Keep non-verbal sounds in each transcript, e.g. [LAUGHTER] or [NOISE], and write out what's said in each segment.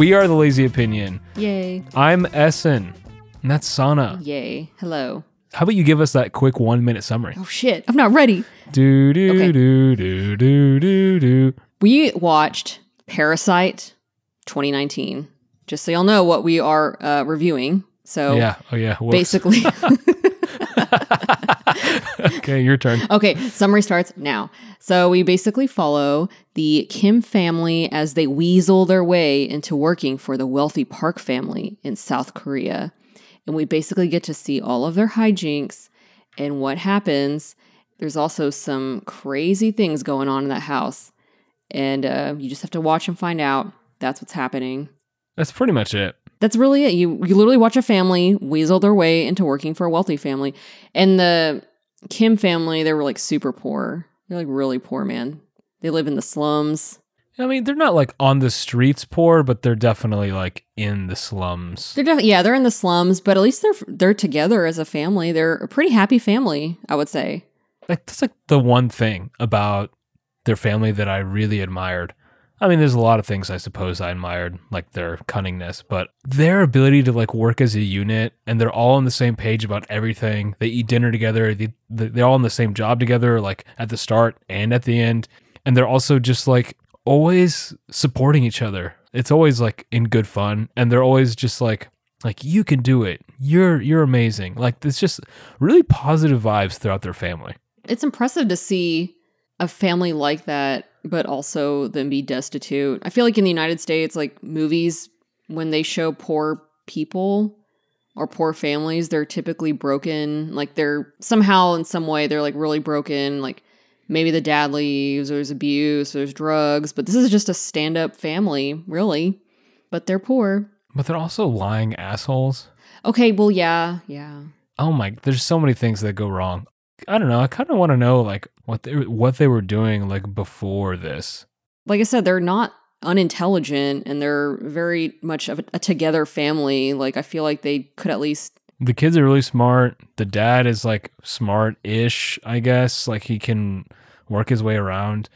We are the Lazy Opinion. Yay. I'm Essen. And that's Sana. Yay. Hello. How about you give us that quick one minute summary? Oh shit. I'm not ready. Do do Okay. do do do do do. We watched Parasite 2019. Just so y'all know what we are uh, reviewing. So Yeah. Oh yeah. Whoops. basically, [LAUGHS] [LAUGHS] okay, your turn. okay, summary starts now. So we basically follow the Kim family as they weasel their way into working for the wealthy Park family in South Korea. And we basically get to see all of their hijinks and what happens. There's also some crazy things going on in that house. And uh, you just have to watch and find out. That's what's happening. That's pretty much it. That's really it. You you literally watch a family weasel their way into working for a wealthy family. And the Kim family, they were like super poor. They're like really poor, man. They live in the slums. I mean, they're not like on the streets poor, but they're definitely like in the slums. They're definitely yeah, they're in the slums, but at least they're they're together as a family. They're a pretty happy family, I would say. Like that's like the one thing about their family that I really admired. I mean, there's a lot of things I suppose I admired, like their cunningness, but their ability to like work as a unit and they're all on the same page about everything. They eat dinner together. They, they're all in the same job together, like at the start and at the end. And they're also just like always supporting each other. It's always like in good fun. And they're always just like, like you can do it. You're you're amazing. Like it's just really positive vibes throughout their family. It's impressive to see a family like that, but also them be destitute. I feel like in the United States, like movies, when they show poor people or poor families, they're typically broken. Like they're somehow in some way they're like really broken. Like maybe the dad leaves, or there's abuse, or there's drugs, but this is just a stand up family, really. But they're poor. But they're also lying assholes. Okay, well, yeah, yeah. Oh my, there's so many things that go wrong. I don't know. I kind of want to know like what they what they were doing like before this. like I said, they're not unintelligent and they're very much of a, a together family. Like I feel like they could at least The kids are really smart. The dad is like smart-ish, I guess. Like he can work his way around.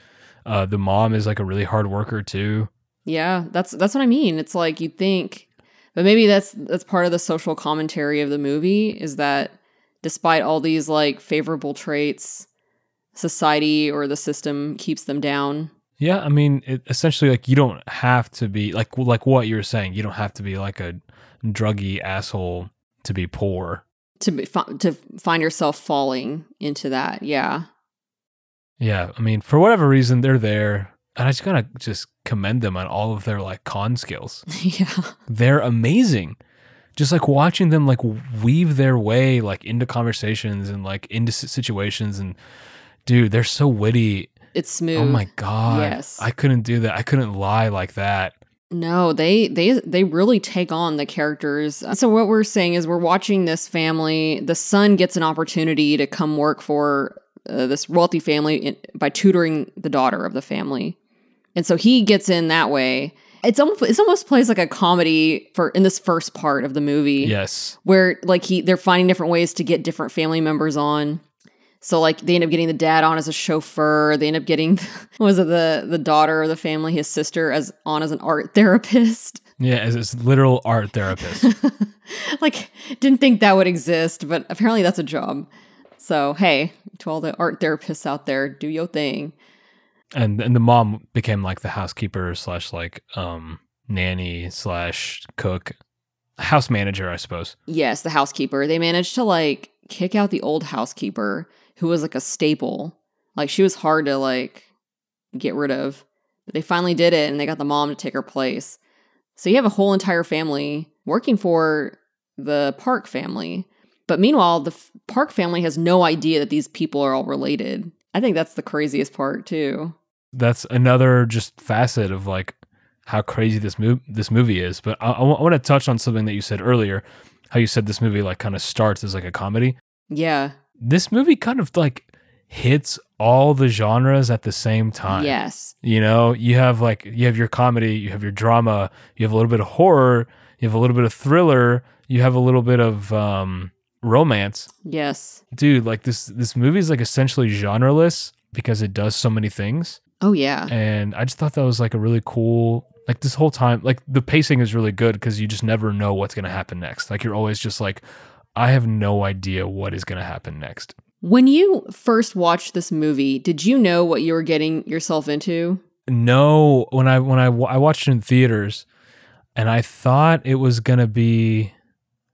Uh, the mom is like a really hard worker too. yeah, that's that's what I mean. It's like you think but maybe that's that's part of the social commentary of the movie is that despite all these like favorable traits, society or the system keeps them down. Yeah, I mean, it, essentially, like you don't have to be like like what you were saying. You don't have to be like a druggy asshole to be poor. To be, to find yourself falling into that, yeah, Yeah, I mean, for whatever reason, they're there, and I just gotta just commend them on all of their like con skills. [LAUGHS] yeah, They're amazing. Just like watching them like weave their way like into conversations and like into situations, and dude, they're so witty. it's smooth. Oh my god, Yes. I couldn't do that. I couldn't lie like that. No, they they they really take on the characters. So what we're saying is we're watching this family. The son gets an opportunity to come work for uh, this wealthy family in, by tutoring the daughter of the family, and so he gets in that way. It's almost it almost plays like a comedy for in this first part of the movie Yes, where like he they're finding different ways to get different family members on. So like they end up getting the dad on as a chauffeur. They end up getting [LAUGHS] what was it the the daughter of the family, his sister, as on as an art therapist. [LAUGHS] yeah, as this literal art therapist. [LAUGHS] like didn't think that would exist, but apparently that's a job. So hey, to all the art therapists out there, do your thing. And and the mom became like the housekeeper slash like um nanny slash cook house manager i suppose Yes, the housekeeper. They managed to like kick out the old housekeeper who was like a staple. Like she was hard to like get rid of. But they finally did it and they got the mom to take her place. So you have a whole entire family working for the Park family. But meanwhile, the f- Park family has no idea that these people are all related. I think that's the craziest part too. That's another just facet of like how crazy this move this movie is but i, I want to touch on something that you said earlier how you said this movie like kind of starts as like a comedy Yeah. this movie kind of like hits all the genres at the same time Yes. You know, you have like you have your comedy, you have your drama, you have a little bit of horror, you have a little bit of thriller, you have a little bit of um romance. Yes. Dude, like this this movie is like essentially genreless because it does so many things. Oh yeah. And I just thought that was like a really cool Like this whole time, like the pacing is really good because you just never know what's going to happen next. Like you're always just like, I have no idea what is going to happen next. When you first watched this movie, did you know what you were getting yourself into? No, when I when I I watched it in theaters, and I thought it was gonna be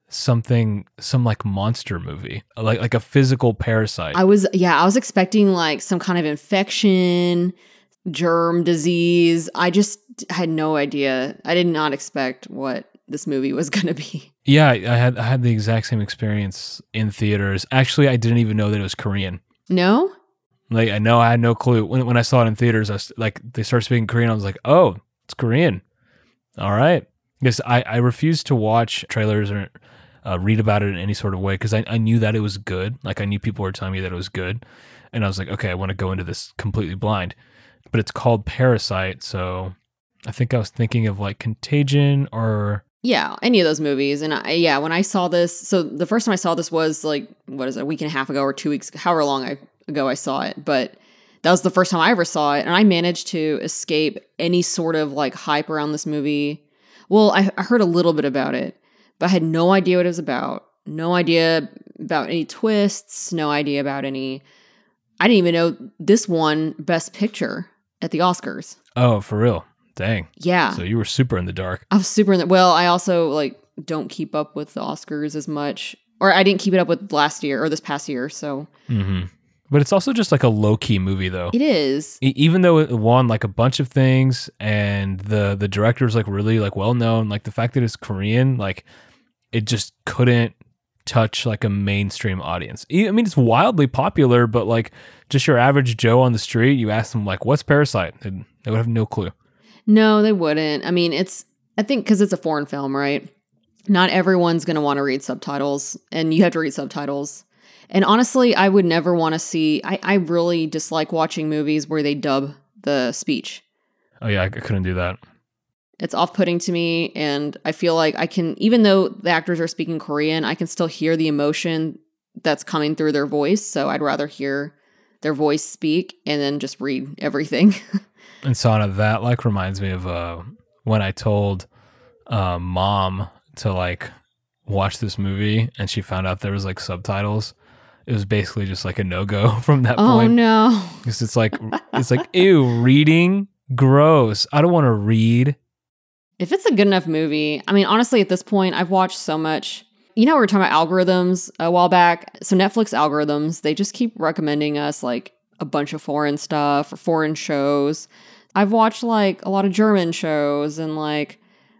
something some like monster movie, like like a physical parasite. I was yeah, I was expecting like some kind of infection, germ disease. I just had no idea. I did not expect what this movie was [LAUGHS] going to be. yeah, I had I had the exact same experience in theaters. Actually, I didn't even know that it was Korean. No? Like I know I had no clue when when I saw it in theaters. I was like they started speaking Korean. I was like, oh, it's Korean. All right, because I I refused to watch trailers or uh, read about it in any sort of way because I I knew that it was good. Like I knew people were telling me that it was good, and I was like, okay, I want to go into this completely blind. But it's called Parasite, so I think I was thinking of like Contagion or Yeah, any of those movies. And I, yeah, when I saw this, so the first time I saw this was like, what is it, a week and a half ago or two weeks, however long I, ago I saw it. But that was the first time I ever saw it. And I managed to escape any sort of like hype around this movie. Well, I, I heard a little bit about it, but I had no idea what it was about. No idea about any twists, no idea about any. I didn't even know this one Best Picture at the Oscars. oh, for real, dang. Yeah. So you were super in the dark. I was super in the well, I also like don't keep up with the Oscars as much. Or I didn't keep it up with last year or this past year, so hmm But it's also just like a low key movie though. it is. E- even though it won like a bunch of things and the the director is like really like well known like the fact that it's korean like it just couldn't touch like a mainstream audience I mean it's wildly popular but like just your average joe on the street you ask them like what's parasite and they would have no clue No, they wouldn't. I mean, it's I think cuz it's a foreign film, right? Not everyone's going to want to read subtitles and you have to read subtitles. And honestly, I would never want to see I I really dislike watching movies where they dub the speech. oh yeah I couldn't do that It's off putting to me. And I feel like I can, even though the actors are speaking Korean, I can still hear the emotion that's coming through their voice. So I'd rather hear their voice speak and then just read everything. [LAUGHS] and Sana, that like reminds me of uh when I told uh, mom to like watch this movie and she found out there was like subtitles. It was basically just like a no go [LAUGHS] from that oh point. Oh no. Because it's like it's like ew, reading gross. I don't want to read. If it's a good enough movie, I mean, honestly, at this point, I've watched so much. You know, we were talking about algorithms a while back. So, Netflix algorithms, they just keep recommending us like a bunch of foreign stuff or foreign shows. I've watched like a lot of German shows and like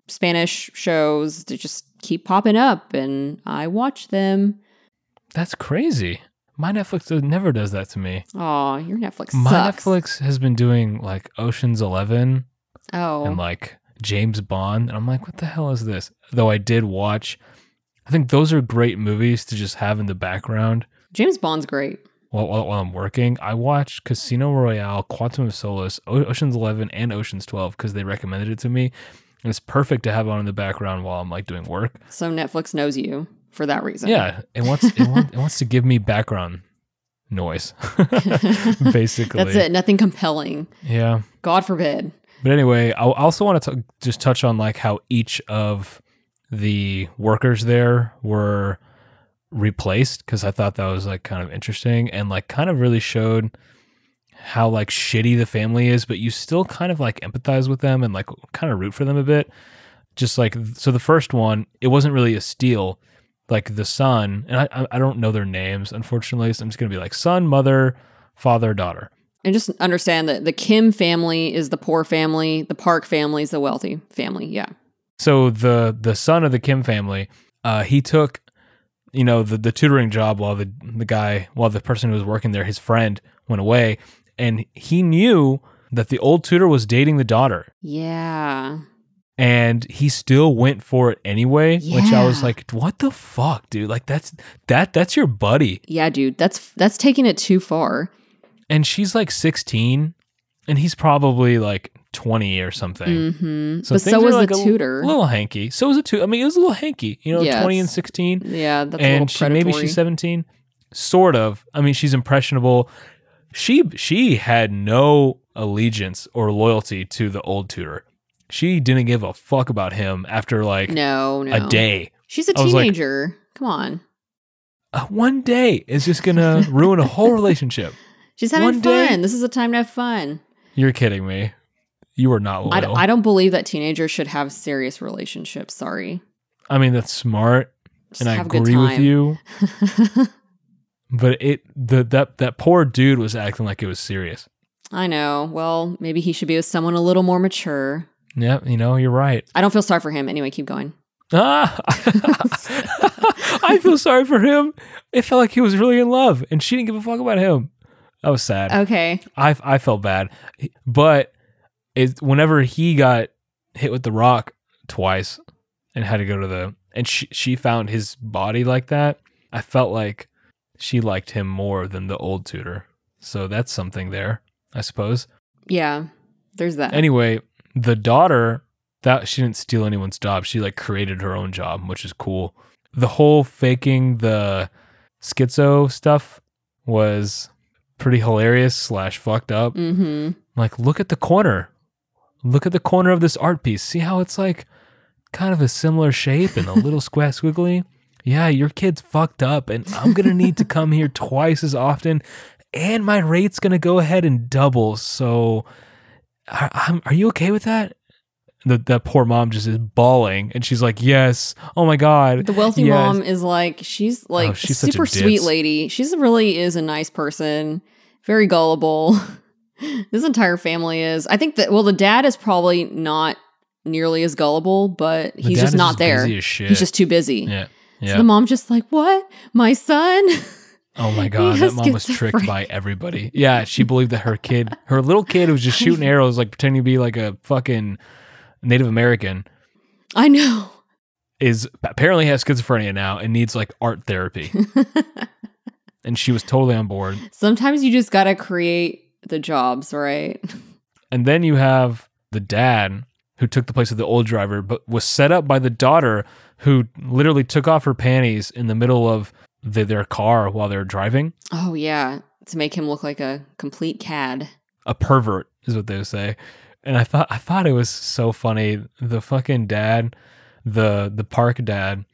Spanish shows that just keep popping up, and I watch them. That's crazy. My Netflix never does that to me. Oh, your Netflix My. Netflix has been doing like Ocean's Eleven Oh, and like James Bond, and I'm like, what the hell is this? Though I did watch. I think those are great movies to just have in the background James Bond's great. while, while, while I'm working. I watched Casino Royale, Quantum of Solace, o- Ocean's 11, and Ocean's 12 because they recommended it to me. And it's perfect to have on in the background while I'm like doing work. So Netflix knows you for that reason. Yeah, it wants it, want, it wants to give me background noise, [LAUGHS] [LAUGHS] basically. that's it. Nothing compelling. Yeah. God forbid. But anyway, I also want to just touch on like how each of the workers there were replaced because I thought that was like kind of interesting and like kind of really showed how like shitty the family is, but you still kind of like empathize with them and like kind of root for them a bit. Just like so, the first one, it wasn't really a steal. Like the son, and I I- I don't know their names unfortunately, so I'm just gonna be like son, mother, father, daughter. And just understand that the Kim family is the poor family, the Park family is the wealthy family. Yeah. So the the son of the Kim family, uh, he took, you know, the the tutoring job while the the guy while the person who was working there, his friend, went away, and he knew that the old tutor was dating the daughter, Yeah. and he still went for it anyway. Which I was like, what the fuck, dude? Like that's that that's your buddy, Yeah, dude. That's that's taking it too far. And she's like sixteen, and he's probably like twenty or something. Mm-hmm. So but so was like the a tutor. little hanky. So was a tutor. I mean, it was a little hanky. You know, Yeah, twenty and sixteen. yeah, that's a and little she, maybe she's 17 sort of i mean she's impressionable she she had no allegiance or loyalty to the old tutor she didn't give a fuck about him after like No, no. a day. She's a was like- teenager. Come on. Uh, one day is just gonna ruin a whole [LAUGHS] relationship. She's having One fun. day- This is a time to have fun. You're kidding me. You are not I, loyal. I don't believe that teenagers should have serious relationships. Sorry. I mean, that's smart, Just and I have a good agree with you. [LAUGHS] But it the that that poor dude was acting like it was serious. I know. Well, maybe he should be with someone a little more mature. Yeah, you know, you're right. I don't feel sorry for him. Anyway, keep going. Ah, [LAUGHS] I feel sorry for him. It felt like he was really in love, and she didn't give a fuck about him. That was sad. Okay. I I felt bad, but it whenever he got hit with the rock twice and had to go to the and she she found his body like that, I felt like she liked him more than the old tutor. So that's something there, I suppose. Yeah. There's that. Anyway, the daughter that she didn't steal anyone's job. She like created her own job, which is cool. The whole faking the schizo stuff was pretty hilarious slash fucked up. mm-hmm. Like, look at the corner. Look at the corner of this art piece. See how it's like kind of a similar shape and a [LAUGHS] little square squiggly? Yeah, your kid's fucked up, and I'm gonna need to come here twice as often, and my rate's gonna go ahead and double. So, are, I'm- are you okay with that? The that poor mom just is bawling, and she's like, "Yes, oh my god." The wealthy yes." mom is like she's oh, like Oh, she's super sweet lady. She's really is a nice person, very gullible. [LAUGHS] this entire family is. I think that well, the dad is probably not nearly as gullible, but The he's just not there. as shit. He's just too busy. yeah, So yeah. the mom just like, what? My son? [LAUGHS] Oh my god, that mom was tricked by everybody. Yeah, she believed that her kid, her little kid, was just [LAUGHS] shooting arrows, like pretending to be like a fucking Native American, I know. is apparently has schizophrenia now and needs like art therapy. [LAUGHS] and she was totally on board. Sometimes you just gotta create the jobs, right? And then you have the dad who took the place of the old driver, but was set up by the daughter who literally took off her panties in the middle of the, their car while they're driving. Oh yeah, to make him look like a complete cad. a pervert is what they would say and i thought i thought it was so funny. The fucking dad the the park dad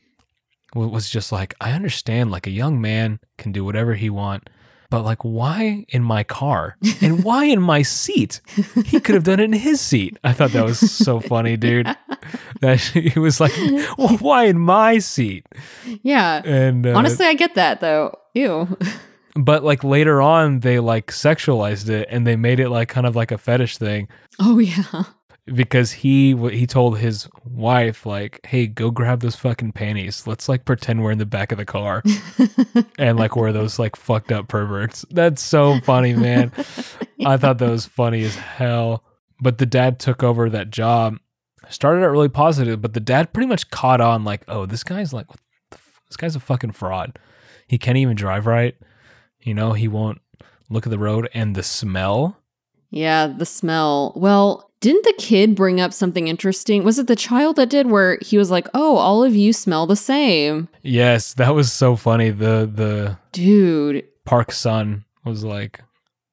wa- was just like i understand like a young man can do whatever he want but like why in my car? And [LAUGHS] why in my seat? He could have done it in his seat. I thought that was so [LAUGHS] funny dude. That [LAUGHS] he was like well, why in my seat? Yeah. and uh, Honestly, I get that though. Ew. But like later on they like sexualized it and they made it like kind of like a fetish thing. Oh yeah. [LAUGHS] because he he told his wife like hey go grab those fucking panties. Let's like pretend we're in the back of the car [LAUGHS] and like we're those like fucked up perverts. That's so funny man. I [LAUGHS] thought that was funny as hell. But the dad took over that job started out really positive but the dad pretty much caught on like oh this guy's like what the f- this guy's a fucking fraud. He can't even drive right you know he won't look at the road and the smell Yeah, the smell. Well, didn't the kid bring up something interesting? Was it the child that did where he was like, "Oh, all of you smell the same." yes that was so funny the the Dude. Park son was like,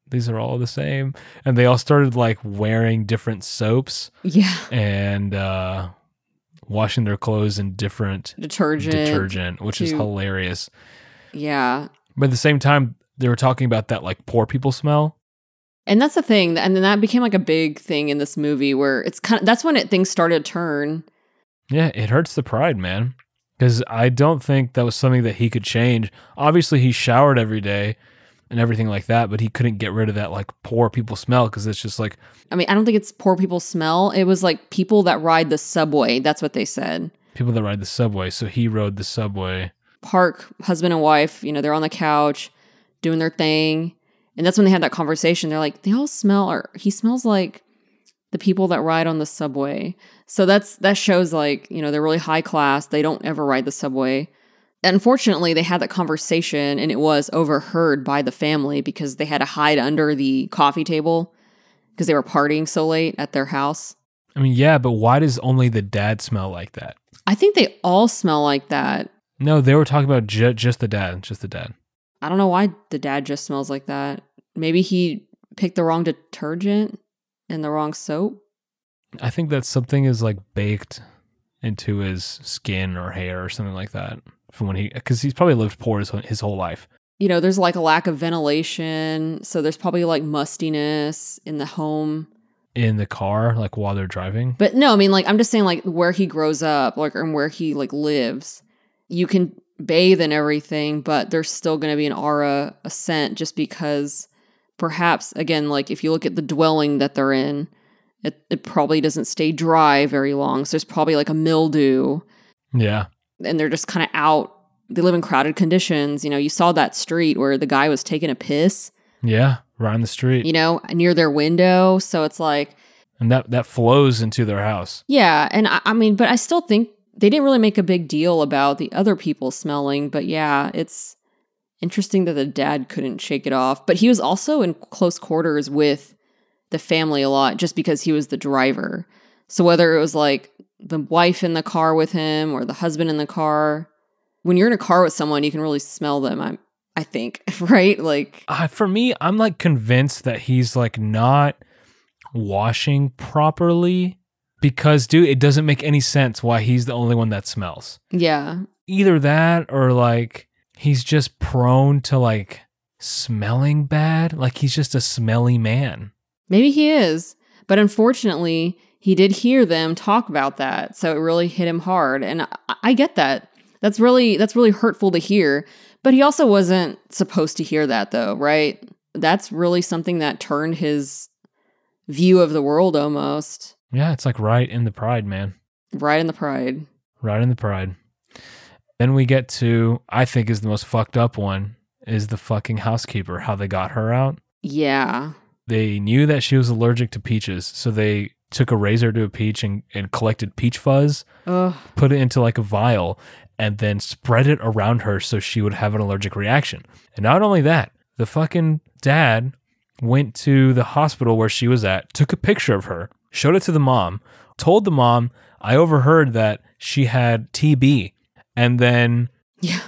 these are all the same. And they all started like wearing different soaps Yeah. and uh, washing their clothes in different Detergent. detergent, which is hilarious. Yeah. But at the same time, they were talking about that like poor people smell. And that's the thing. And then that became like a big thing in this movie where it's kind of that's when it things started to turn. Yeah, it hurts the pride, man. Because I don't think that was something that he could change. Obviously, he showered every day and everything like that, but he couldn't get rid of that like poor people smell because it's just like, I mean, I don't think it's poor people smell. It was like people that ride the subway. That's what they said. people that ride the subway. So he rode the subway. Park, husband and wife, you know, they're on the couch doing their thing. And that's when they had that conversation. They're like, they all smell, or he smells like the people that ride on the subway. So that's that shows like, you know, they're really high class. They don't ever ride the subway. Unfortunately, they had that conversation and it was overheard by the family because they had to hide under the coffee table because they were partying so late at their house. I mean, yeah, but why does only the dad smell like that? I think they all smell like that. No, they were talking about ju- just the dad, just the dad. I don't know why the dad just smells like that. Maybe he picked the wrong detergent and the wrong soap. I think that something is like baked into his skin or hair or something like that from when he because he's probably lived poor his, his whole life. You know, there's like a lack of ventilation, so there's probably like mustiness in the home. In the car, like while they're driving. But no, I mean like I'm just saying like where he grows up, like and where he like lives. You can bathe and everything, but there's still going to be an aura, a scent, just because perhaps again, like if you look at the dwelling that they're in, it, it probably doesn't stay dry very long. So there's probably like a mildew Yeah. and they're just kind of out. They live in crowded conditions. You know, you saw that street where the guy was taking a piss, Yeah. Right on the street. you know, near their window. So it's like, And that that flows into their house. yeah. And I, I mean, but I still think they didn't really make a big deal about the other people smelling. But yeah, it's interesting that the dad couldn't shake it off. But he was also in close quarters with the family a lot just because he was the driver. So whether it was like the wife in the car with him or the husband in the car, when you're in a car with someone, you can really smell them. I'm, I think, [LAUGHS] right? Like, Uh, for me, I'm like convinced that he's like not washing properly because, dude, it doesn't make any sense why he's the only one that smells. yeah, Either that or like he's just prone to like smelling bad. Like he's just a smelly man. maybe he is. But unfortunately, he did hear them talk about that, so it really hit him hard. And I, I get that. That's really that's really hurtful to hear. But he also wasn't supposed to hear that, though, right? That's really something that turned his view of the world almost Yeah, it's like right in the pride, man. right in the pride. Right in the pride. Then we get to, I think is the most fucked up one, is the fucking housekeeper, how they got her out. Yeah. They knew that she was allergic to peaches, so they took a razor to a peach and, and collected peach fuzz, Ugh. put it into like a vial, and then spread it around her so she would have an allergic reaction. And not only that, the fucking dad went to the hospital where she was at, took a picture of her, showed it to the mom, told the mom, I overheard that she had TB, and then Yeah.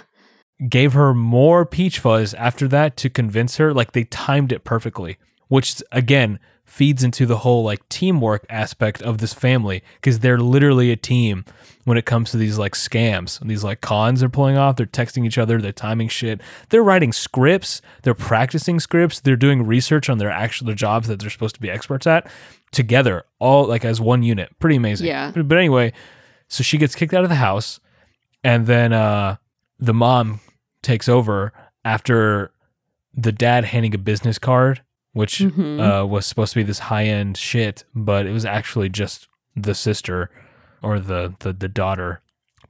gave her more peach fuzz after that to convince her. Like they timed it perfectly, which again feeds into the whole like teamwork aspect of this family because they're literally a team when it comes to these like scams, these like cons they're pulling off. They're texting each other, they're timing shit, they're writing scripts, they're practicing scripts, they're doing research on their actual their jobs that they're supposed to be experts at together, all like as one unit. Pretty amazing. Yeah. But, but anyway, so she gets kicked out of the house, and then uh, the mom takes over after the dad handing a business card, which Mhm. uh, was supposed to be this high end shit, but it was actually just the sister or the, the the daughter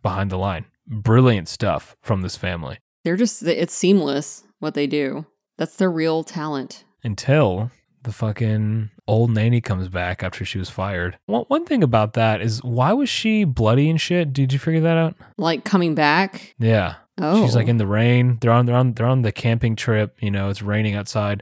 behind the line. Brilliant stuff from this family They're just, it's seamless what they do. That's their real talent. until the fucking old nanny comes back after she was fired. One, one thing about that is why was she bloody and shit? Did you figure that out? Like coming back. Yeah. Oh. She's like in the rain. They're on they're on they're on the camping trip, you know, it's raining outside.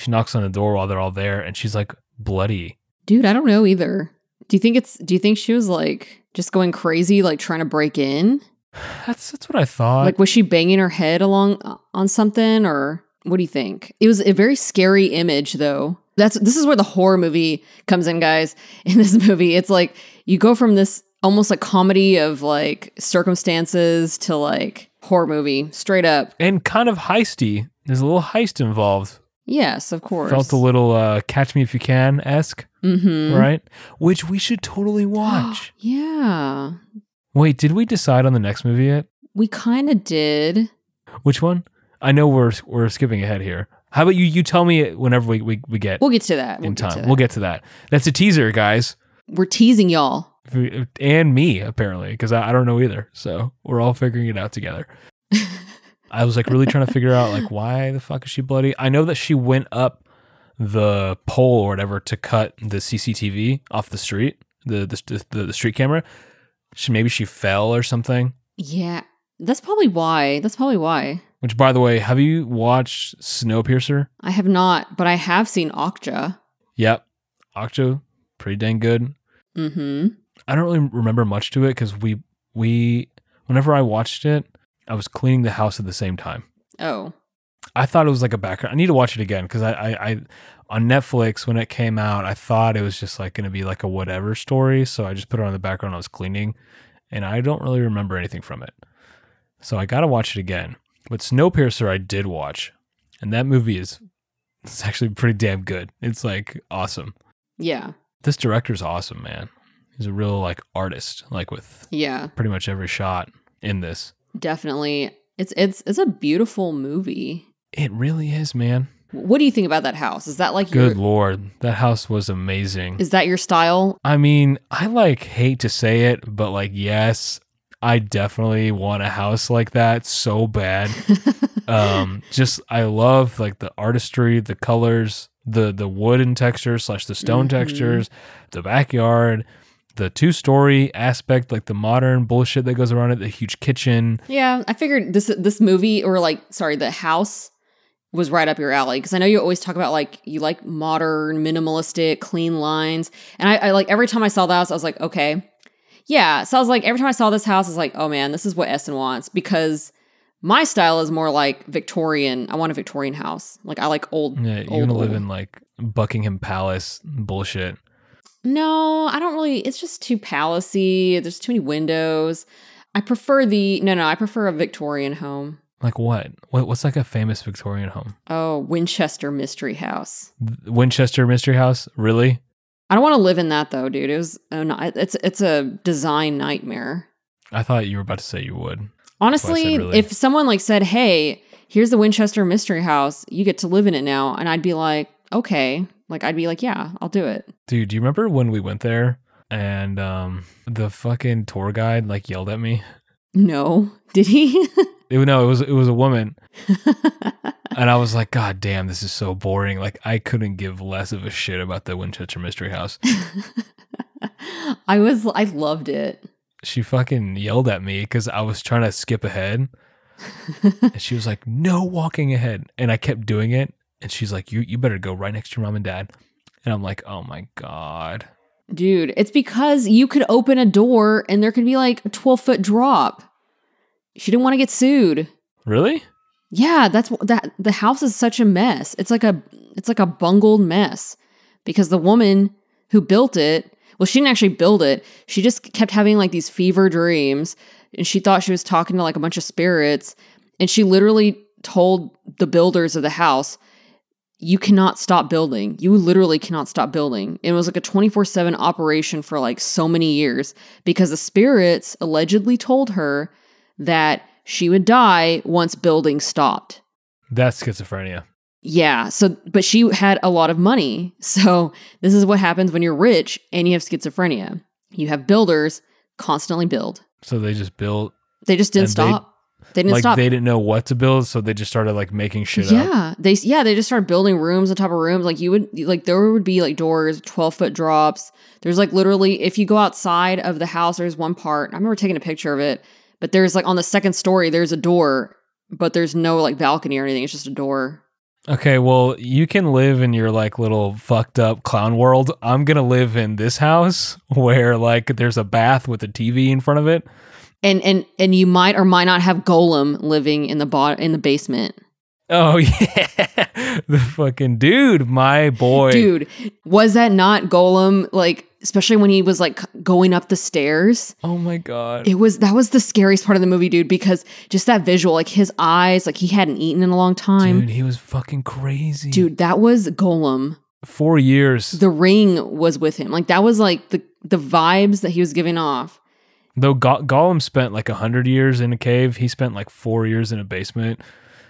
She knocks on the door while they're all there and she's like bloody. Dude, I don't know either. Do you think it's do you think she was like just going crazy like trying to break in? [SIGHS] That's that's what I thought. like was she banging her head along uh, on something or what do you think? It was a very scary image though. That's this is where the horror movie comes in guys. [LAUGHS] In this movie, it's like you go from this almost like comedy of like circumstances to like horror movie straight up. and kind of heisty. There's a little heist involved. Yes, of course. Felt a little uh catch me if you can esque, Mhm. right? Which we should totally [GASPS] watch. yeah. Wait, did we decide on the next movie yet? We kind of did. Which one? I know we're we're skipping ahead here. How about you you tell me whenever we, we, we get We'll get to that. We'll in get time. We'll get to that. That's a teaser, guys. We're teasing y'all. and me apparently because I, I don't know either so we're all figuring it out together [LAUGHS] i was like really trying to figure out like [LAUGHS] why the fuck is she bloody i know that she went up the pole or whatever to cut the cctv off the street the the, the, the street camera she maybe she fell or something Yeah. That's probably why. That's probably why. which by the way have you watched snowpiercer I have not, but I have seen Okja. yep octo pretty dang good Mm-hmm. I don't really remember much to it because we we whenever I watched it, I was cleaning the house at the same time. Oh. I thought it was like a background. I need to watch it again because I, I, I, on Netflix when it came out, I thought it was just like going to be like a whatever story. So I just put it on the background. I was cleaning, and I don't really remember anything from it. So I got to watch it again. But Snowpiercer, I did watch, and that movie is it's actually pretty damn good. It's like awesome. Yeah. This director's awesome, man. He's a real like artist, like with Yeah. pretty much every shot in this. Definitely. It's it's it's a beautiful movie. It really is, man. What do you think about that house? Is that like Good your lord, that house was amazing. is that your style? I mean, I like hate to say it, but like yes, I definitely want a house like that so bad. [LAUGHS] um just I love like the artistry, the colors, the the wooden textures slash the stone Mhm. textures, the backyard, the two story aspect, like the modern bullshit that goes around it, the huge kitchen. Yeah, I figured this this movie or like sorry, the house was right up your alley because I know you always talk about like you like modern, minimalistic, clean lines, and I, I like every time I saw the house, I was like, okay, yeah. So I was like, every time I saw this house, I was like, oh man, this is what Essen wants because my style is more like Victorian. I want a Victorian house. Like I like old. Yeah, you old, want to live old. in like Buckingham Palace bullshit. No, I don't really. It's just too palacey. There's too many windows. I prefer the no, no. I prefer a Victorian home. Like what? what? What's like a famous Victorian home? Oh, Winchester Mystery House. Winchester Mystery House? Really? I don't want to live in that though, dude. It was oh, no, it's it's a design nightmare. I thought you were about to say you would. Honestly, really. if someone like said, "Hey, here's the Winchester Mystery House. You get to live in it now," and I'd be like, "Okay," like I'd be like, "Yeah, I'll do it." Dude, do you remember when we went there and um the fucking tour guide like yelled at me? No, [LAUGHS] did he? [LAUGHS] It, no, it was it was a woman, [LAUGHS] and I was like, God damn, this is so boring. Like I couldn't give less of a shit about the Winchester Mystery House. I was I loved it. She fucking yelled at me because I was trying to skip ahead, and she was like, "No walking ahead," and I kept doing it, and she's like, "You you better go right next to your mom and dad," and I'm like, "Oh my god." Dude, it's because you could open a door and there could be like a 12 foot drop. She didn't want to get sued. Really? Yeah, that's what that the house is such a mess. It's like a it's like a bungled mess because the woman who built it, well she didn't actually build it. She just kept having like these fever dreams and she thought she was talking to like a bunch of spirits and she literally told the builders of the house you cannot stop building. You literally cannot stop building. It was like a 24/7 operation for like so many years because the spirits allegedly told her that she would die once building stopped. That's schizophrenia. Yeah, so but she had a lot of money. So this is what happens when you're rich and you have schizophrenia. You have builders constantly build. So they just built They just didn't stop. They, didn't like stop. they didn't know what to build, so they just started like making shit up. yeah, they yeah they just started building rooms on top of rooms. Like you would like there would be like doors, twelve foot drops. There's like literally if you go outside of the house, there's one part. I remember taking a picture of it, but there's like on the second story, there's a door, but there's no like balcony or anything. It's just a door. Okay, well, you can live in your like little fucked up clown world. I'm gonna live in this house [LAUGHS] where like there's a bath with a TV in front of it. And and and you might or might not have Gollum living in the bot in the basement. Oh [LAUGHS] yeah, the fucking dude, my boy. Dude, was that not Gollum like especially when he was like going up the stairs? Oh my god. It was that was the scariest part of the movie, dude, because just that visual, like his eyes, like he hadn't eaten in a long time. Dude, he was fucking crazy. Dude, that was Gollum. four years. The ring was with him. Like that was like the the vibes that he was giving off. Though Go- Gollum spent like a hundred years in a cave, he spent like four years in a basement.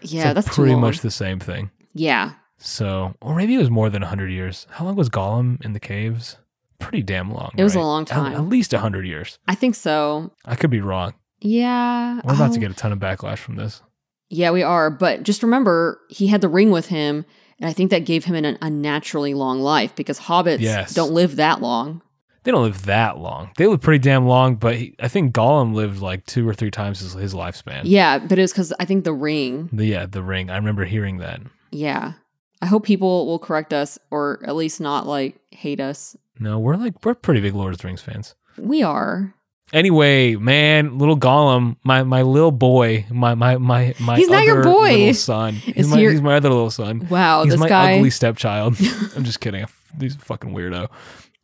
Yeah, like, that's pretty much the same thing. Yeah. So, or maybe it was more than a hundred years. How long was Gollum in the caves? Pretty damn long. It was a long time. At, least a hundred years. I think so. I could be wrong. Yeah. We're about to oh, get a ton of backlash from this. Yeah, we are. But just remember, he had the ring with him, and I think that gave him an unnaturally long life because hobbits Yes. don't live that long. They don't live that long. They live pretty damn long, but he, I think Gollum lived like two or three times his, his lifespan. Yeah, but it was because I think the ring. The, yeah, the ring. I remember hearing that. Yeah. I hope people will correct us or at least not like hate us. No, we're like we're pretty big Lord of the Rings fans. We are. Anyway, man, little Gollum, my my little boy, my my my my He's not your boy. little son. [LAUGHS] He's my, your- he's my other little son. Wow, he's this my guy. ugly stepchild. [LAUGHS] I'm just kidding. He's a fucking weirdo,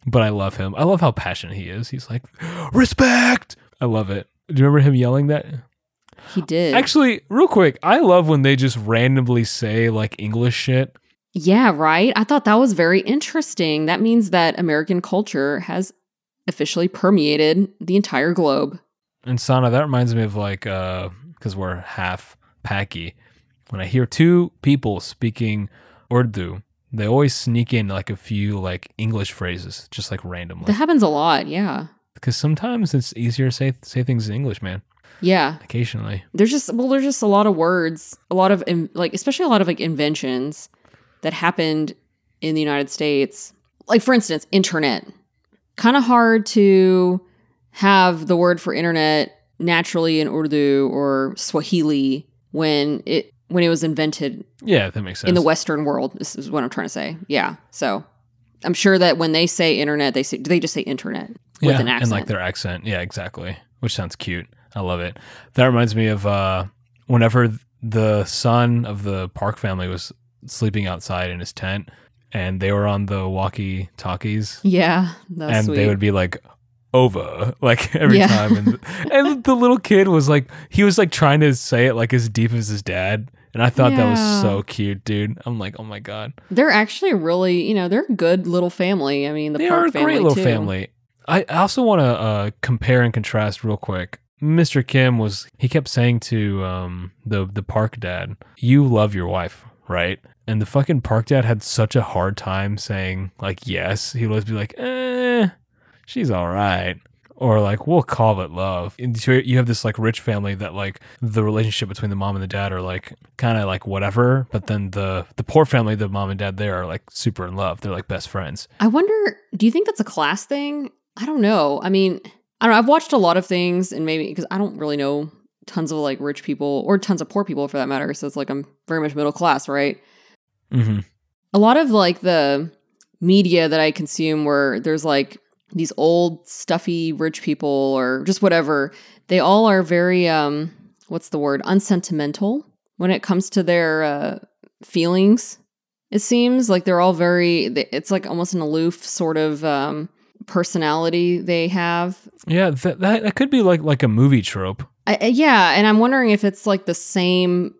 but I love him. I love how passionate he is. He's like, respect. I love it. Do you remember him yelling that? He did. Actually, real quick, I love when they just randomly say like English shit. yeah, right. I thought that was very interesting. That means that American culture has officially permeated the entire globe. And Sana, that reminds me of like, uh, because we're half Paki. When I hear two people speaking Urdu, they always sneak in like a few like English phrases, just like randomly. That happens a lot. Yeah. Because sometimes it's easier to say say things in English, man. Yeah. Occasionally. There's just well, there's just a lot of words, a lot of in- like, especially a lot of like inventions that happened in the United States. Like for instance, internet. Kind of hard to have the word for internet naturally in Urdu or Swahili when it when it was invented Yeah, that makes sense. in the Western world. This is what I'm trying to say. Yeah. So I'm sure that when they say internet, they say do they just say internet with yeah, an accent? and like their accent. Yeah, exactly. Which sounds cute. I love it. That reminds me of uh, whenever the son of the Park family was sleeping outside in his tent, and they were on the walkie talkies, yeah, that's and sweet. they would be like over like [LAUGHS] every Yeah. time. And and the little kid was like he was like trying to say it like as deep as his dad. And i thought that was so cute dude. I'm like oh my god. They're actually really, you know, they're a good little family. I mean, the they Park are a family great little too. family. I also want to uh compare and contrast real quick. Mr kim was he kept saying to um the the park dad you love your wife right? And the fucking park dad had such a hard time saying like yes. He'd always be like eh she's all right or like we'll call it love and so you have this like rich family that like the relationship between the mom and the dad are like kind of like whatever but then the the poor family the mom and dad there are like super in love they're like best friends I wonder, do you think that's a class thing? I don't know. I mean, I don't know. I've watched a lot of things and maybe because I don't really know tons of like rich people or tons of poor people for that matter. So it's like I'm very much middle class, right? mm-hmm. a lot of like the media that I consume where there's like these old stuffy rich people or just whatever, they all are very um what's the word? unsentimental when it comes to their uh feelings. It seems like they're all very it's like almost an aloof sort of um personality they have. yeah that, that that could be like like a movie trope I, yeah, and I'm wondering if it's like the same.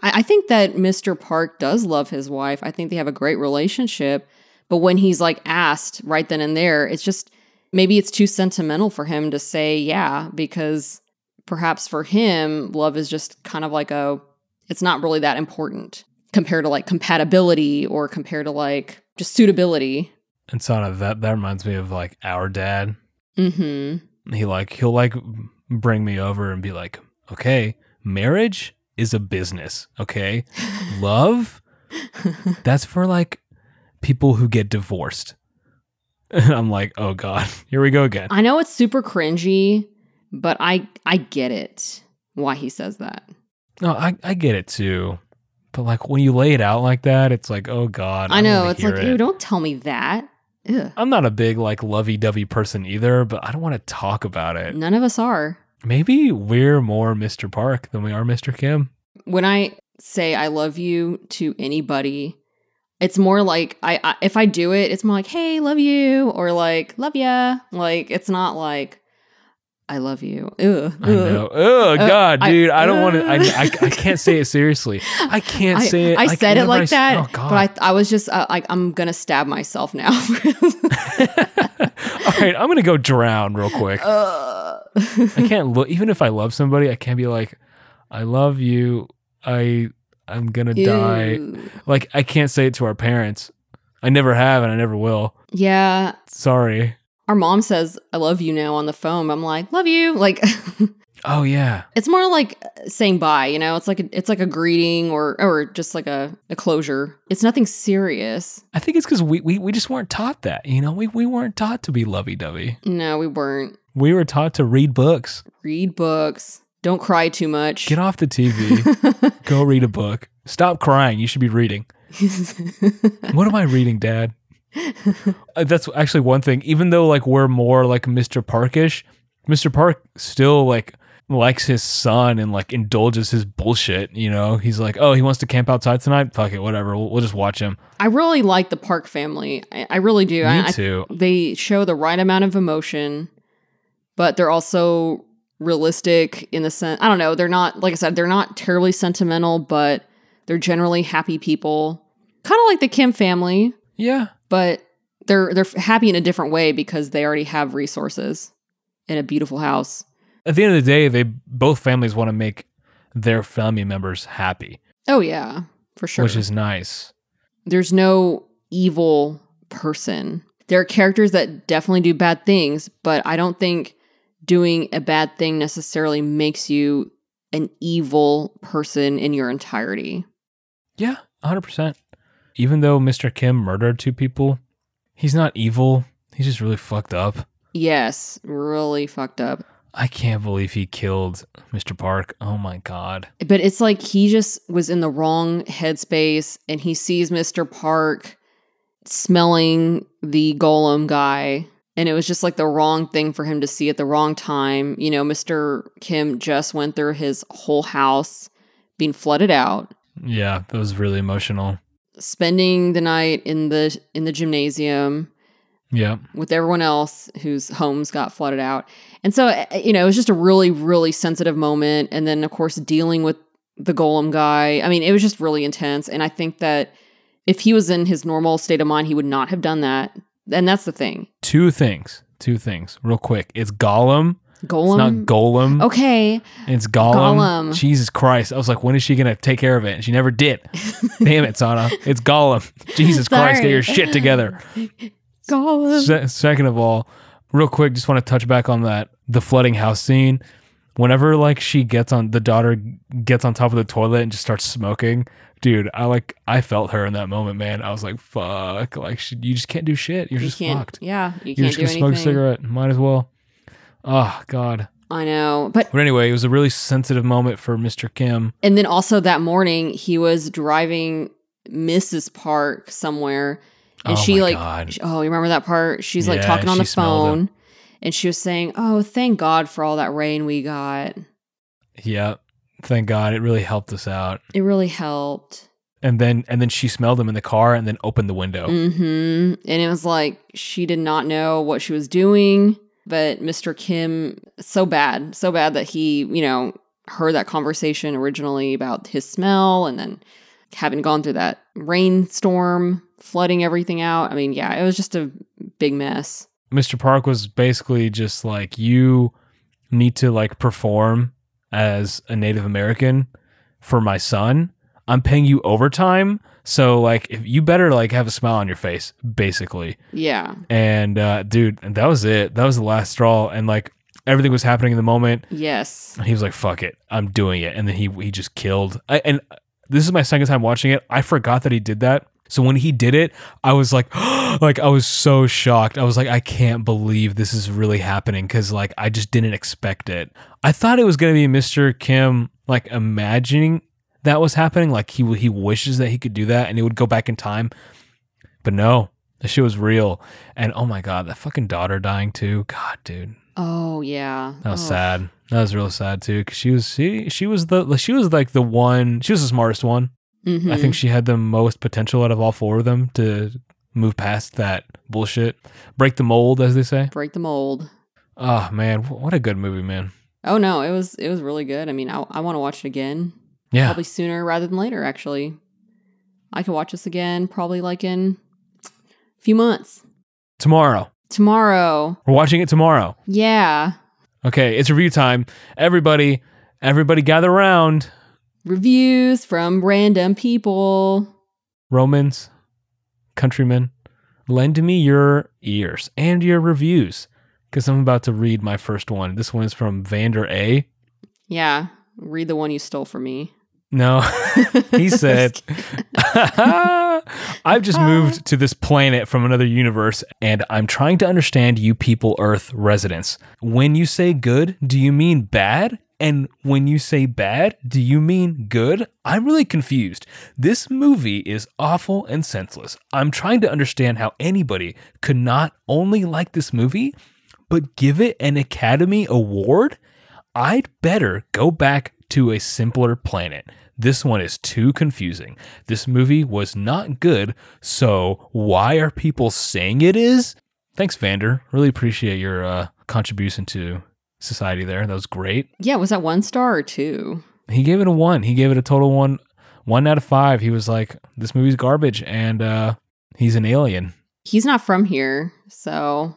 I, I think that Mr. Park does love his wife. I think they have a great relationship. But when he's like asked right then and there, it's just maybe it's too sentimental for him to say yeah, because perhaps for him, love is just kind of like a, it's not really that important compared to like compatibility or compared to like just suitability. and sana that that reminds me of like our dad hmm. he like he'll like bring me over and be like okay marriage is a business okay [LAUGHS] love that's for like people who get divorced [LAUGHS] and i'm like oh god [LAUGHS] here we go again I know it's super cringy, but I I get it why he says that. no i i get it too but like when you lay it out like that it's like oh god I don't know it's like, it. ew, don't tell me that. Ugh. i'm not a big like lovey-dovey person either but i don't want to talk about it None of us are. maybe we're more mr park than we are mr kim When I say I love you to anybody, it's more like I, I if I do it, it's more like, hey, love you, or like, love ya. Like it's not like I love you. Ugh. I know. Oh God, I- dude! I, don't want to. I, I [LAUGHS] I can't say it seriously. I can't I, say it. I like, said it I like that, Oh God! but I I was just uh, like I'm gonna stab myself now. [LAUGHS] All right, I'm gonna go drown real quick. Uh, I can't look. Even if I love somebody, I can't be like, "I love you." I I'm gonna die. Like I can't say it to our parents. I never have, and I never will. Yeah, Sorry. our mom says I love you now on the phone. I'm like, love you. Like [LAUGHS] Oh yeah. it's more like saying bye, you know? It's like a, it's like a greeting or or just like a, a closure. It's nothing serious. I think it's because we, we we just weren't taught that. You know, we we weren't taught to be lovey dovey. No, we weren't. We were taught to read books. Read books. Don't cry too much. Get off the TV. [LAUGHS] Go read a book. Stop crying. You should be reading. [LAUGHS] What am I reading, Dad? Uh, That's actually one thing. Even though like we're more like Mr. Parkish, Mr. Park still like likes his son and like indulges his bullshit. You know, he's like, oh, he wants to camp outside tonight. Fuck it, whatever. We'll, we'll just watch him. I really like the Park family. I, I really do. Me I, I- too. they show the right amount of emotion, but they're also realistic in the sense. I don't know. They're not like I said. They're not terribly sentimental, but they're generally happy people. Kind of like the Kim family, yeah, but they're they're happy in a different way because they already have resources and a beautiful house. at the end of the day, they both families want to make their family members happy, Oh yeah, for sure. which is nice. there's no evil person. There are characters that definitely do bad things, but I don't think doing a bad thing necessarily makes you an evil person in your entirety. Yeah, 100%. Even though Mr. Kim murdered two people, he's not evil. He's just really fucked up. Yes, really fucked up. I can't believe he killed Mr. Park. Oh my God. But it's like he just was in the wrong headspace and he sees Mr. Park smelling the golem guy. And it was just like the wrong thing for him to see at the wrong time. You know, Mr. Kim just went through his whole house being flooded out, Yeah, that was really emotional. spending the night in the in the gymnasium Yeah. with everyone else whose homes got flooded out. And so, uh, you know, it was just a really, really sensitive moment. And then, of course, dealing with the golem guy. I mean, it was just really intense. And I think that if he was in his normal state of mind, he would not have done that. And that's the thing. Two things. Two things. Real quick. It's Gollum. Golem. It's not Golem. okay. It's Gollum. Gollum. Jesus Christ. I was like, when is she going to take care of it? And she never did. [LAUGHS] Damn it, Sana. It's Gollum. Jesus Christ, get your shit together. Golem. Se- second of all, real quick, just want to touch back on that the flooding house scene. Whenever like she gets on the daughter gets on top of the toilet and just starts smoking, dude, I like I felt her in that moment, man. I was like, fuck, like she, you just can't do shit. You're You just fucked. Yeah. You You're can't just gonna anything. smoke a cigarette. Might as well. Oh God. I know. But But anyway, it was a really sensitive moment for Mr. Kim. And then also that morning, he was driving Mrs. Park somewhere, and Oh she like, God. sh- oh, you remember that part? She's like talking on the phone, and she was saying, "Oh, thank God for all that rain we got. Yeah. Thank God. It really helped us out. It really helped." And then and then she smelled him in the car and then opened the window. hmm And it was like she did not know what she was doing, but Mr. Kim, so bad, so bad that he, you know, heard that conversation originally about his smell and then having gone through that rainstorm, flooding everything out. I mean, yeah, it was just a big mess. Mr. Park was basically just like you need to like perform as a Native American for my son. I'm paying you overtime, so like if you better like have a smile on your face, basically. Yeah. And uh, dude, that was it. That was the last straw, and like everything was happening in the moment. Yes. And he was like, "Fuck it, I'm doing it," and then he he just killed. I, and this is my second time watching it. I forgot that he did that. So when he did it, I was like, [GASPS] like I was so shocked. I was like, I can't believe this is really happening because like I just didn't expect it. I thought it was gonna be Mr. Kim like imagining that was happening, like he he wishes that he could do that and he would go back in time. But no, the shit was real. And oh my god, that fucking daughter dying too. God, dude. Oh, yeah. That was Oh. sad. That was real sad too, because she was she she was the she was like the one. She was the smartest one. Mhm. I think she had the most potential out of all four of them to move past that bullshit, break the mold, as they say. break the mold. Oh man, what a good movie, man. Oh no, it was it was really good. I mean, I, I want to watch it again. Yeah, Probably sooner rather than later. Actually, I could watch this again probably like in a few months. tomorrow Tomorrow, we're watching it tomorrow. yeah. Okay, it's review time. Everybody, everybody, gather around. Reviews from random people. Romans, countrymen, lend me your ears and your reviews, because I'm about to read my first one. This one is from Vander A. Yeah, read the one you stole from me. No, [LAUGHS] he [LAUGHS] said, [LAUGHS] I've just moved to this planet from another universe and I'm trying to understand you people Earth residents. When you say good, do you mean bad? And when you say bad, do you mean good? I'm really confused. This movie is awful and senseless. I'm trying to understand how anybody could not only like this movie, but give it an Academy Award? I'd better go back to a simpler planet. This one is too confusing. This movie was not good, so why are people saying it is? Thanks, Vander. Really appreciate your uh, contribution to society there. That was great. Yeah, was that one star or two? He gave it a one. He gave it a total one, one out of five. He was like, "This movie's garbage," and uh, he's an alien. He's not from here, so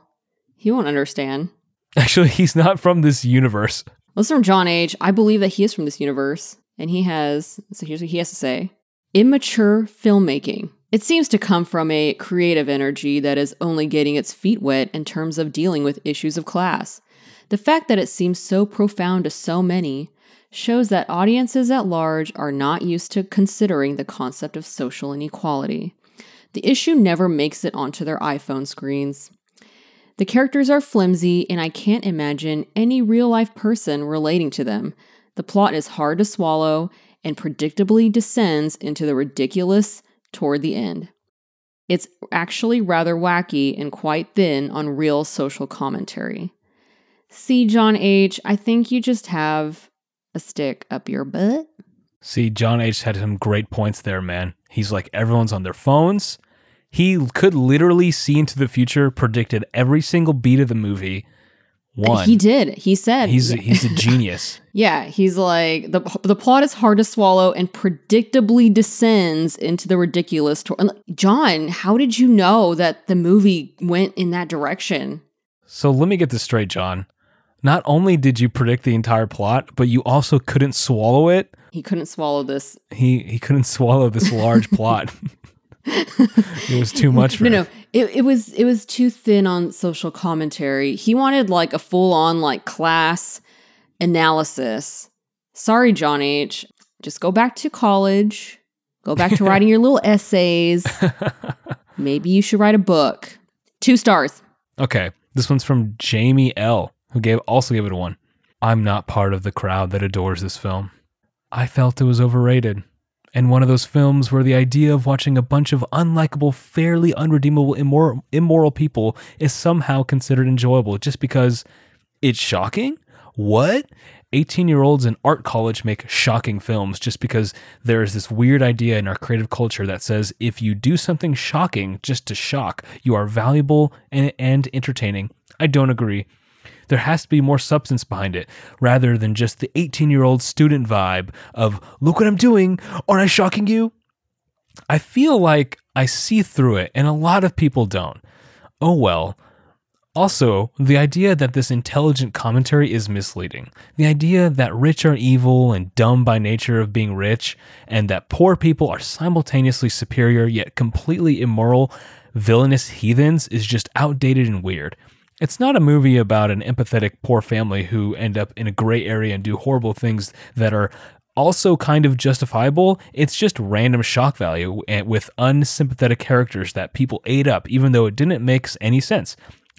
he won't understand. [LAUGHS] Actually, he's not from this universe. Listen from John Age. I believe that he is from this universe, and he has. So here's what he has to say: immature filmmaking. It seems to come from a creative energy that is only getting its feet wet in terms of dealing with issues of class. The fact that it seems so profound to so many shows that audiences at large are not used to considering the concept of social inequality. The issue never makes it onto their iPhone screens. The characters are flimsy, and I can't imagine any real life person relating to them. The plot is hard to swallow and predictably descends into the ridiculous toward the end. It's actually rather wacky and quite thin on real social commentary. See, John H., I think you just have a stick up your butt. See, John H had some great points there, man. He's like, everyone's on their phones. He could literally see into the future, predicted every single beat of the movie. One. He did. He said He's he's a genius. [LAUGHS] Yeah, he's like the the plot is hard to swallow and predictably descends into the ridiculous. To- John, how did you know that the movie went in that direction? So let me get this straight, John. Not only did you predict the entire plot, but you also couldn't swallow it. He couldn't swallow this. He he couldn't swallow this large [LAUGHS] plot. it was too much for no, him. no. It, it was it was too thin on social commentary. He wanted like a full on like class analysis. Sorry, John H. Just go back to college. Go back to writing your little [LAUGHS] essays. Maybe you should write a book. Two stars. Okay, this one's from Jamie L, who gave also gave it a one. I'm not part of the crowd that adores this film. I felt it was overrated, and one of those films where the idea of watching a bunch of unlikable, fairly unredeemable, immoral, immoral people is somehow considered enjoyable just because it's shocking. What? 18 year olds in art college make shocking films just because there is this weird idea in our creative culture that says if you do something shocking just to shock, you are valuable and, and entertaining. I don't agree. There has to be more substance behind it rather than just the 18 year old student vibe of, look what I'm doing, aren't I shocking you? I feel like I see through it, and a lot of people don't. Oh well. Also, the idea that this intelligent commentary is misleading. The idea that rich are evil and dumb by nature of being rich, and that poor people are simultaneously superior yet completely immoral, villainous heathens is just outdated and weird. It's not a movie about an empathetic poor family who end up in a gray area and do horrible things that are also kind of justifiable. It's just random shock value with unsympathetic characters that people ate up, even though it didn't make any sense.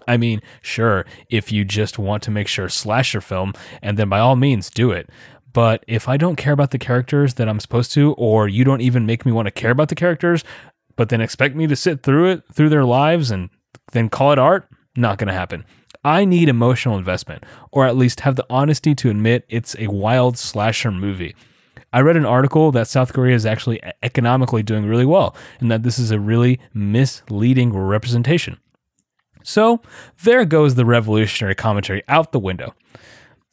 I mean, sure, if you just want to make sure slasher film, and then by all means do it. But if I don't care about the characters that I'm supposed to, or you don't even make me want to care about the characters, but then expect me to sit through it, through their lives, and then call it art, not going to happen. I need emotional investment, or at least have the honesty to admit it's a wild slasher movie. I read an article that South Korea is actually economically doing really well, and that this is a really misleading representation. So, there goes the revolutionary commentary out the window.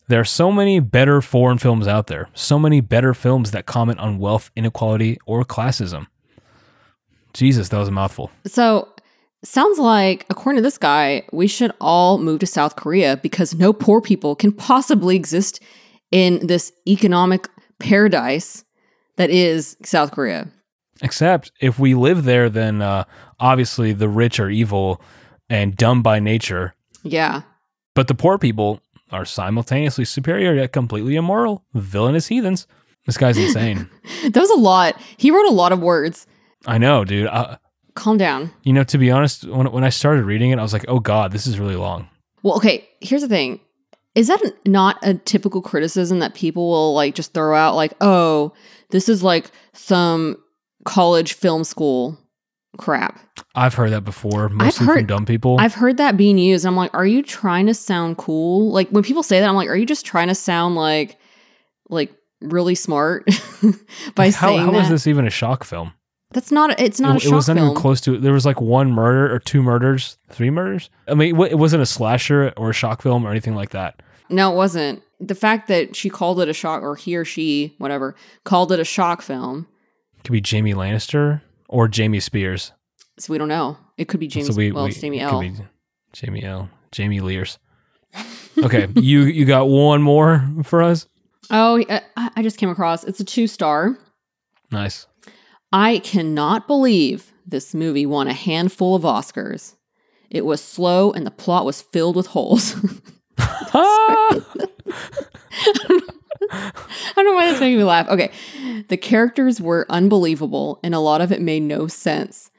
There are so many better foreign films out there, so many better films that comment on wealth inequality or classism. Jesus, that was a mouthful. So, sounds like, according to this guy, we should all move to South Korea because no poor people can possibly exist in this economic paradise that is South Korea. Except if we live there, then uh, obviously the rich are evil and dumb by nature, Yeah. but the poor people are simultaneously superior yet completely immoral, villainous heathens. This guy's insane. [LAUGHS] That was a lot. He wrote a lot of words. I know, dude. Uh, Calm down. you know, to be honest, when, when I started reading it, I was like, oh God, this is really long. Well, okay, here's the thing. Is that not a typical criticism that people will like just throw out like, "Oh, this is like some college film school crap. I've heard that before, mostly heard- from dumb people. I've heard that being used. I'm like, are you trying to sound cool? Like when people say that, I'm like, are you just trying to sound like like really smart [LAUGHS] by how, saying how that? was this even a shock film? That's not. It's not it, a it was not even close to. There was like one murder or two murders, three murders. I mean, it wasn't a slasher or a shock film or anything like that. No, it wasn't. The fact that she called it a shock, or he or she, whatever, called it a shock film. It could be Jamie Lannister or Jamie Spears. So we don't know. It could be James. so we, well, we it's Jamie L. Could be Jamie L. Jamie Lears. Okay, [LAUGHS] you you got one more for us. Oh, uh, I, I just came across. It's a two star. Nice. I cannot believe this movie won a handful of Oscars. It was slow and the plot was filled with holes. Ah! [LAUGHS] I don't know why that's making me laugh. Okay. The characters were unbelievable and a lot of it made no sense.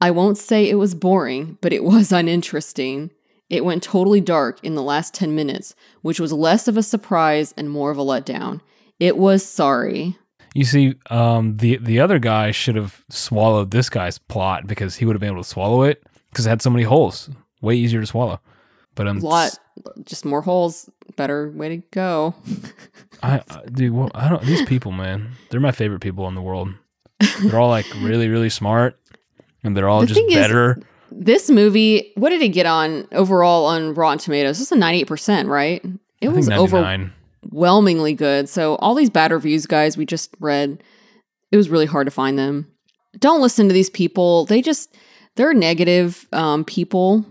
I won't say it was boring, but it was uninteresting. It went totally dark in the last 10 minutes, which was less of a surprise and more of a letdown. It was sorry. You see, um, the the other guy should have swallowed this guy's plot because he would have been able to swallow it because it had so many holes. Way easier to swallow. But um, lot just more holes better way to go [LAUGHS] I, I dude, well, I don't. These people, man, they're my favorite people in the world. They're all like really, really smart, and they're all The just thing is- better. this movie what did it get on overall on rotten tomatoes this is a 98% right it I was nine. Overwhelmingly good. So all these bad reviews guys we just read it was really hard to find them. Don't listen to these people. They just they're negative um, people.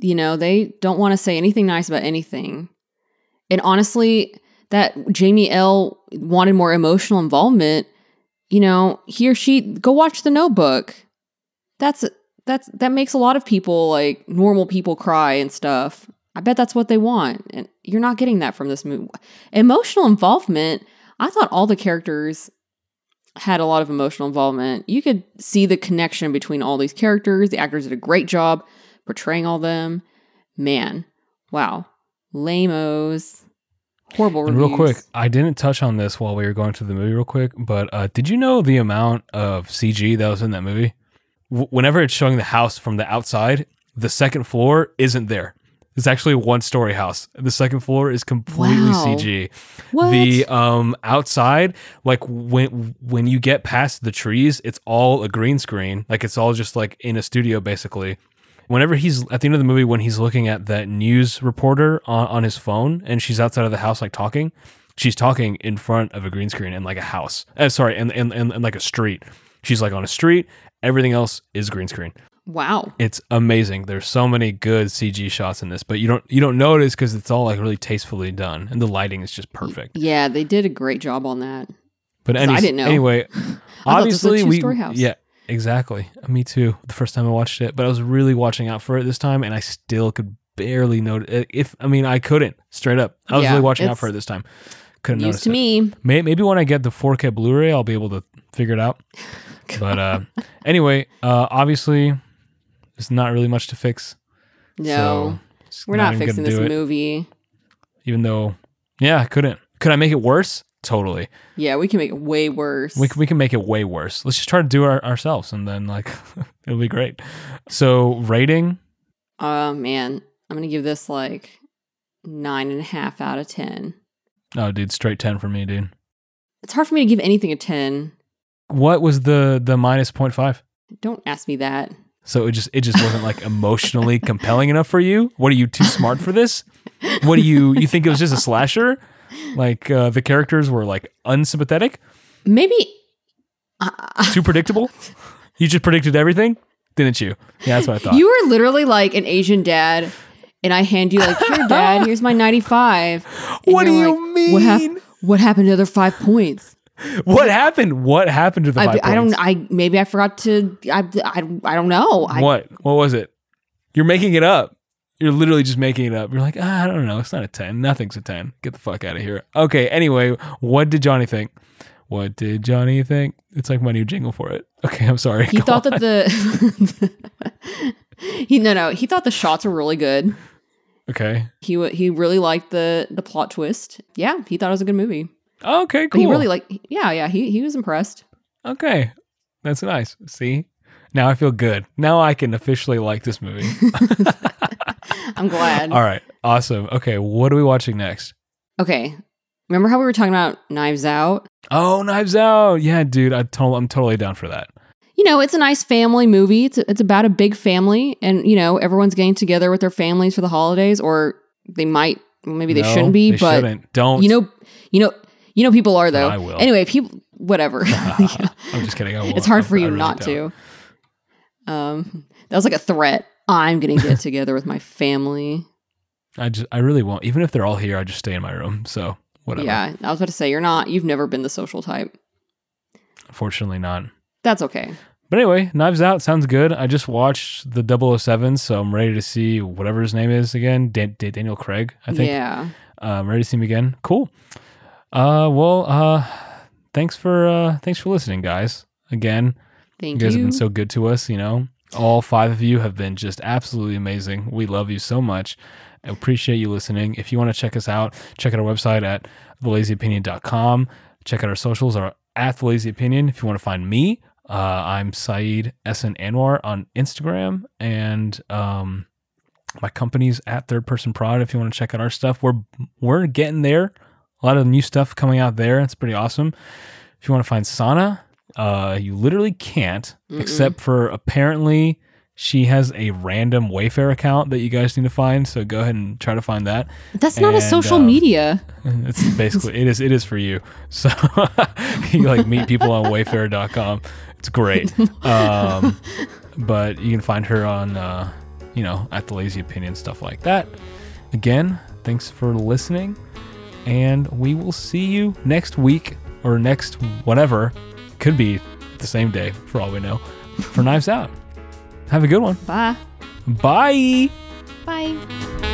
You know they don't want to say anything nice about anything. And honestly that jamie l wanted more emotional involvement you know he or she go watch the notebook. That's that's that makes a lot of people like normal people cry and stuff i bet that's what they want and you're not getting that from this movie emotional involvement i thought all the characters had a lot of emotional involvement you could see the connection between all these characters the actors did a great job portraying all them man wow lamos horrible And real quick, I didn't touch on this while we were going to the movie, real quick. But uh, did you know the amount of CG that was in that movie? W- whenever it's showing the house from the outside, the second floor isn't there. It's actually a one-story house. The second floor is completely Wow. CG. what The um outside, like when when you get past the trees, it's all a green screen. Like it's all just like in a studio basically. Whenever he's at the end of the movie, when he's looking at that news reporter on, on his phone and she's outside of the house like talking, she's talking in front of a green screen in like a house. Uh, sorry, in, in like a street. She's like on a street. Everything else is green screen. Wow It's amazing. There's so many good CG shots in this, but you don't you don't notice because it's all like really tastefully done and the lighting is just perfect. yeah they did a great job on that But 'Cause I didn't know. anyway, [LAUGHS] thought this was a obviously we house. yeah exactly me too. The first time I watched it, but I was really watching out for it this time, and I still could barely notice. If I mean I couldn't straight up, I was Yeah, really watching out for it this time. Couldn't news notice to it. me May, maybe when I get the 4K Blu-ray, I'll be able to figure it out. [LAUGHS] But uh, anyway, uh, obviously, there's not really much to fix. no so We're not, even fixing this it, movie. Even though, yeah, I couldn't. Could I make it worse? Totally. Yeah, we can make it way worse. We, c- we can make it way worse. Let's just try to do it our, ourselves and then, like, [LAUGHS] it'll be great. So, rating, Oh man, I'm gonna give this like nine and a half out of ten. oh, dude, straight 10 for me, dude. It's hard for me to give anything a ten. What was the the minus 0.5? Don't ask me that. So it just it just wasn't like emotionally [LAUGHS] compelling enough for you. What are you too smart for this? What do you you think it was just a slasher? Like uh, the characters were like unsympathetic, Maybe. I [LAUGHS] too predictable. You just predicted everything, didn't you? Yeah, that's what I thought. you were literally like an Asian dad, and I hand you like, here, dad, here's my 95. And what do you like, mean? What, hap- what happened to the other five points? [LAUGHS] What happened? What happened to the I, I don't. I maybe I forgot to. I I, I don't know. I, what? What was it? You're making it up. You're literally just making it up. You're like, ah, I don't know. It's not a 10. Nothing's a 10. Get the fuck out of here. Okay. Anyway, what did Johnny think? What did Johnny think? It's like my new jingle for it. [LAUGHS] Okay. I'm sorry. He Go thought on. that the [LAUGHS] he no no he thought the shots were really good. Okay. He he really liked the the plot twist. Yeah, he thought it was a good movie. Okay. But Cool. he really like yeah yeah he he was impressed. okay. That's nice. See? Now I feel good. Now I can officially like this movie. [LAUGHS] I'm glad. All right. Awesome. Okay. What are we watching next? Okay. Remember how we were talking about Knives Out? Oh, Knives Out. Yeah, dude. I to- I'm totally down for that. You know, it's a nice family movie. It's it's about a big family, and you know, everyone's getting together with their families for the holidays, or they might. Maybe they No, shouldn't be, they but shouldn't. Don't. you know, you know, you know, people are though. I will. Anyway, people, whatever. [LAUGHS] [LAUGHS] I'm just kidding. It's hard I- for you really not don't. to. Um, that was like a threat. I'm gonna get together with my family. I just, I really won't. Even if they're all here, I just stay in my room. So whatever. Yeah, I was about to say you're not. You've never been the social type. Unfortunately, not. That's okay. But anyway, Knives Out sounds good. I just watched the 007, so I'm ready to see whatever his name is again. Dan- Daniel Craig, I think. Yeah. Uh, I'm ready to see him again. Cool. Uh, well, uh, thanks for uh, thanks for listening, guys. Again, Thank you guys you. have been so good to us. You know, all five of you have been just absolutely amazing. We love you so much. I appreciate you listening. If you want to check us out, check out our website at thelazyopinion.com. Check out our socials are at the lazy opinion. If you want to find me, uh, I'm Saeed Essen Anwar on Instagram, and um, my company's at Third Person Prod. If you want to check out our stuff, we're we're getting there. A lot of new stuff coming out there. It's pretty awesome. If you want to find Sana, uh, you literally can't, Mm-mm. except for apparently she has a random Wayfair account that you guys need to find. So go ahead and try to find that. That's not a social um, media. [LAUGHS] It's basically it is it is for you. So [LAUGHS] you like meet people on Wayfair.com. It's great. [LAUGHS] Um, but you can find her on uh, you know at the Lazy Opinion stuff like that. Again, thanks for listening, and we will see you next week or next whatever. Could be the same day for all we know. For Knives Out. Have a good one. Bye. Bye. Bye.